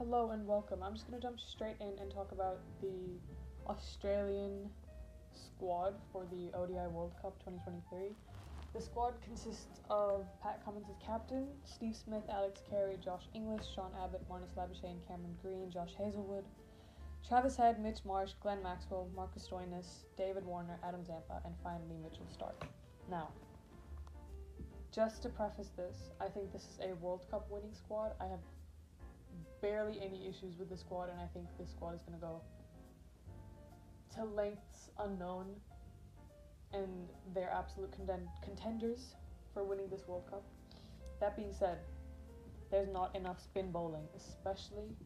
Hello and welcome. I'm just going to jump straight in and talk about the Australian squad for the ODI World Cup 2023. The squad consists of Pat Cummins as captain, Steve Smith, Alex Carey, Josh Inglis, Sean Abbott, Marnus Labuschagne, Cameron Green, Josh Hazlewood, Travis Head, Mitch Marsh, Glenn Maxwell, Marcus Stoinis, David Warner, Adam Zampa, and finally Mitchell Starc. Now, just to preface this, I think this is a World Cup winning squad. I have barely any issues with the squad, and I think this squad is going to go to lengths unknown, and they're absolute contend- contenders for winning this World Cup. That being said, there's not enough spin bowling, especially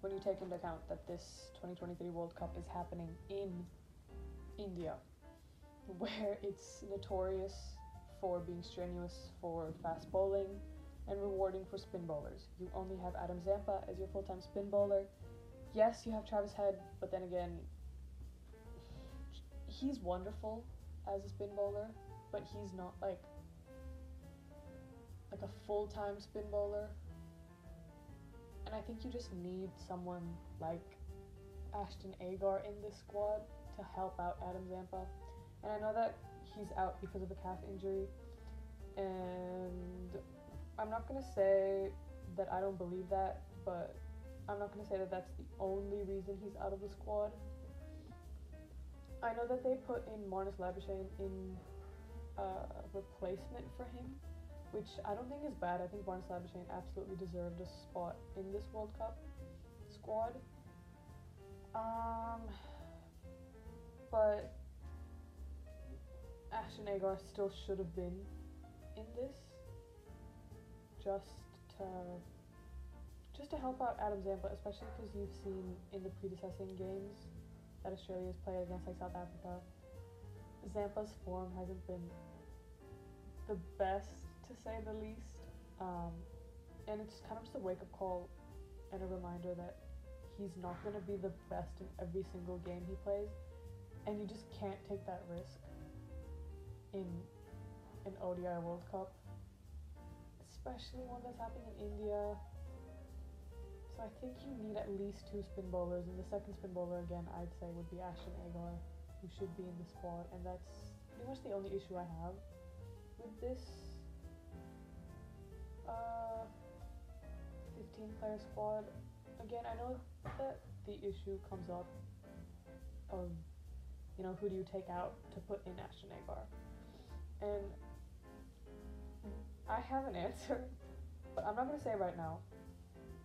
when you take into account that this 2023 World Cup is happening in India, where it's notorious for being strenuous for fast bowling and rewarding for spin bowlers. You only have Adam Zampa as your full time spin bowler. Yes, you have Travis Head, but then again, he's wonderful as a spin bowler, but he's not like like a full time spin bowler. And I think you just need someone like Ashton Agar in this squad to help out Adam Zampa. And I know that he's out because of a calf injury. And not to say that I don't believe that, but I'm not to say that that's the only reason he's out of the squad. I know that they put in Marnus Labuschagne in uh, replacement for him, which I don't think is bad. I think Marnus Labuschagne absolutely deserved a spot in this World Cup squad. Um, but Ashton Agar still should have been in this, just to just to help out Adam Zampa, especially because you've seen in the predecessing games that Australia has played against like South Africa, Zampa's form hasn't been the best to say the least, um, and it's kind of just a wake up call and a reminder that he's not going to be the best in every single game he plays, and you just can't take that risk in an ODI World Cup, especially one that's happening in India. So I think you need at least two spin bowlers, and the second spin bowler again, I'd say would be Ashton Agar, who should be in the squad, and that's pretty much the only issue I have with this uh, 15 player squad. Again, I know that the issue comes up of, you know, who do you take out to put in Ashton Agar? And I have an answer, but I'm not to say right now.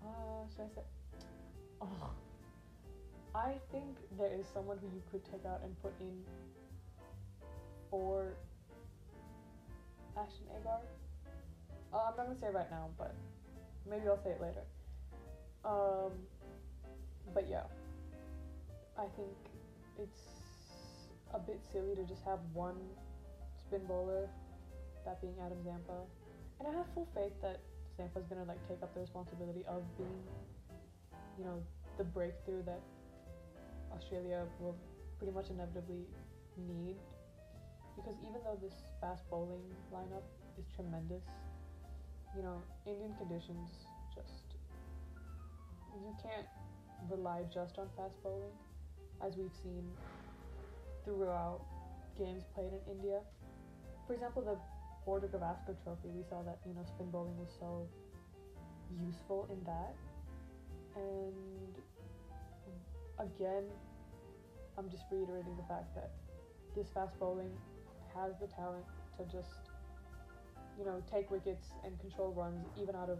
Uh, should I say? Oh. I think there is someone who you could take out and put in for Ashton Agar. Uh, I'm not gonna say it right now, but maybe I'll say it later. Um, but yeah, I think it's a bit silly to just have one spin bowler, that being Adam Zampa, and I have full faith that Zampa's gonna like take up the responsibility of being, you know, the breakthrough that Australia will pretty much inevitably need. Because even though this fast bowling lineup is tremendous, you know, Indian conditions just you can't rely just on fast bowling, as we've seen throughout games played in India. For example, the Border Gavaskar Trophy, we saw that you know spin bowling was so useful in that, and again, I'm just reiterating the fact that this fast bowling has the talent to just you know take wickets and control runs even out of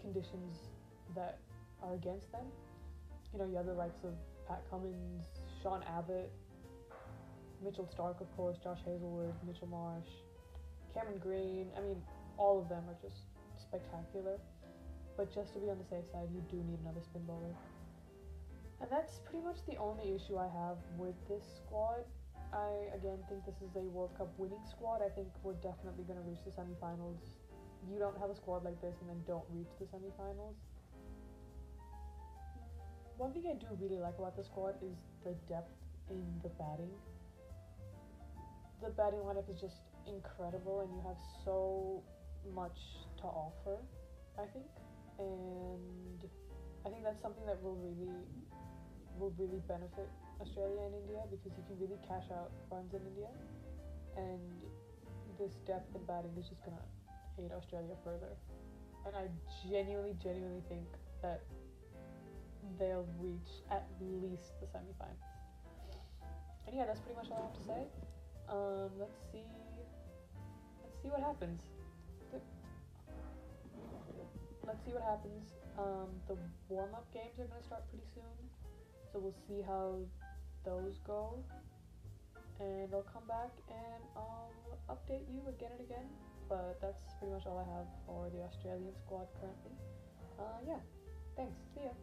conditions that are against them. You know, you have the likes of Pat Cummins, Sean Abbott, Mitchell Starc, of course, Josh Hazlewood, Mitchell Marsh, Cameron Green. I mean, all of them are just spectacular. But just to be on the safe side, you do need another spin bowler. And that's pretty much the only issue I have with this squad. I again think this is a World Cup winning squad. I think we're definitely going to reach the semifinals. You don't have a squad like this and then don't reach the semifinals. One thing I do really like about the squad is the depth in the batting. The batting lineup is just incredible, and you have so much to offer. I think, and I think that's something that will really will really benefit Australia and India because you can really cash out funds in India, and this depth in batting is just gonna aid Australia further. And I genuinely, genuinely think that they'll reach at least the semifinals. And yeah, that's pretty much all I have to say. Um, let's see. Let's see what happens. Let's see what happens. Um, the warm-up games are gonna start pretty soon, so we'll see how those go. And I'll come back and I'll update you again and again. But that's pretty much all I have for the Australian squad currently. Uh, yeah. Thanks. See ya.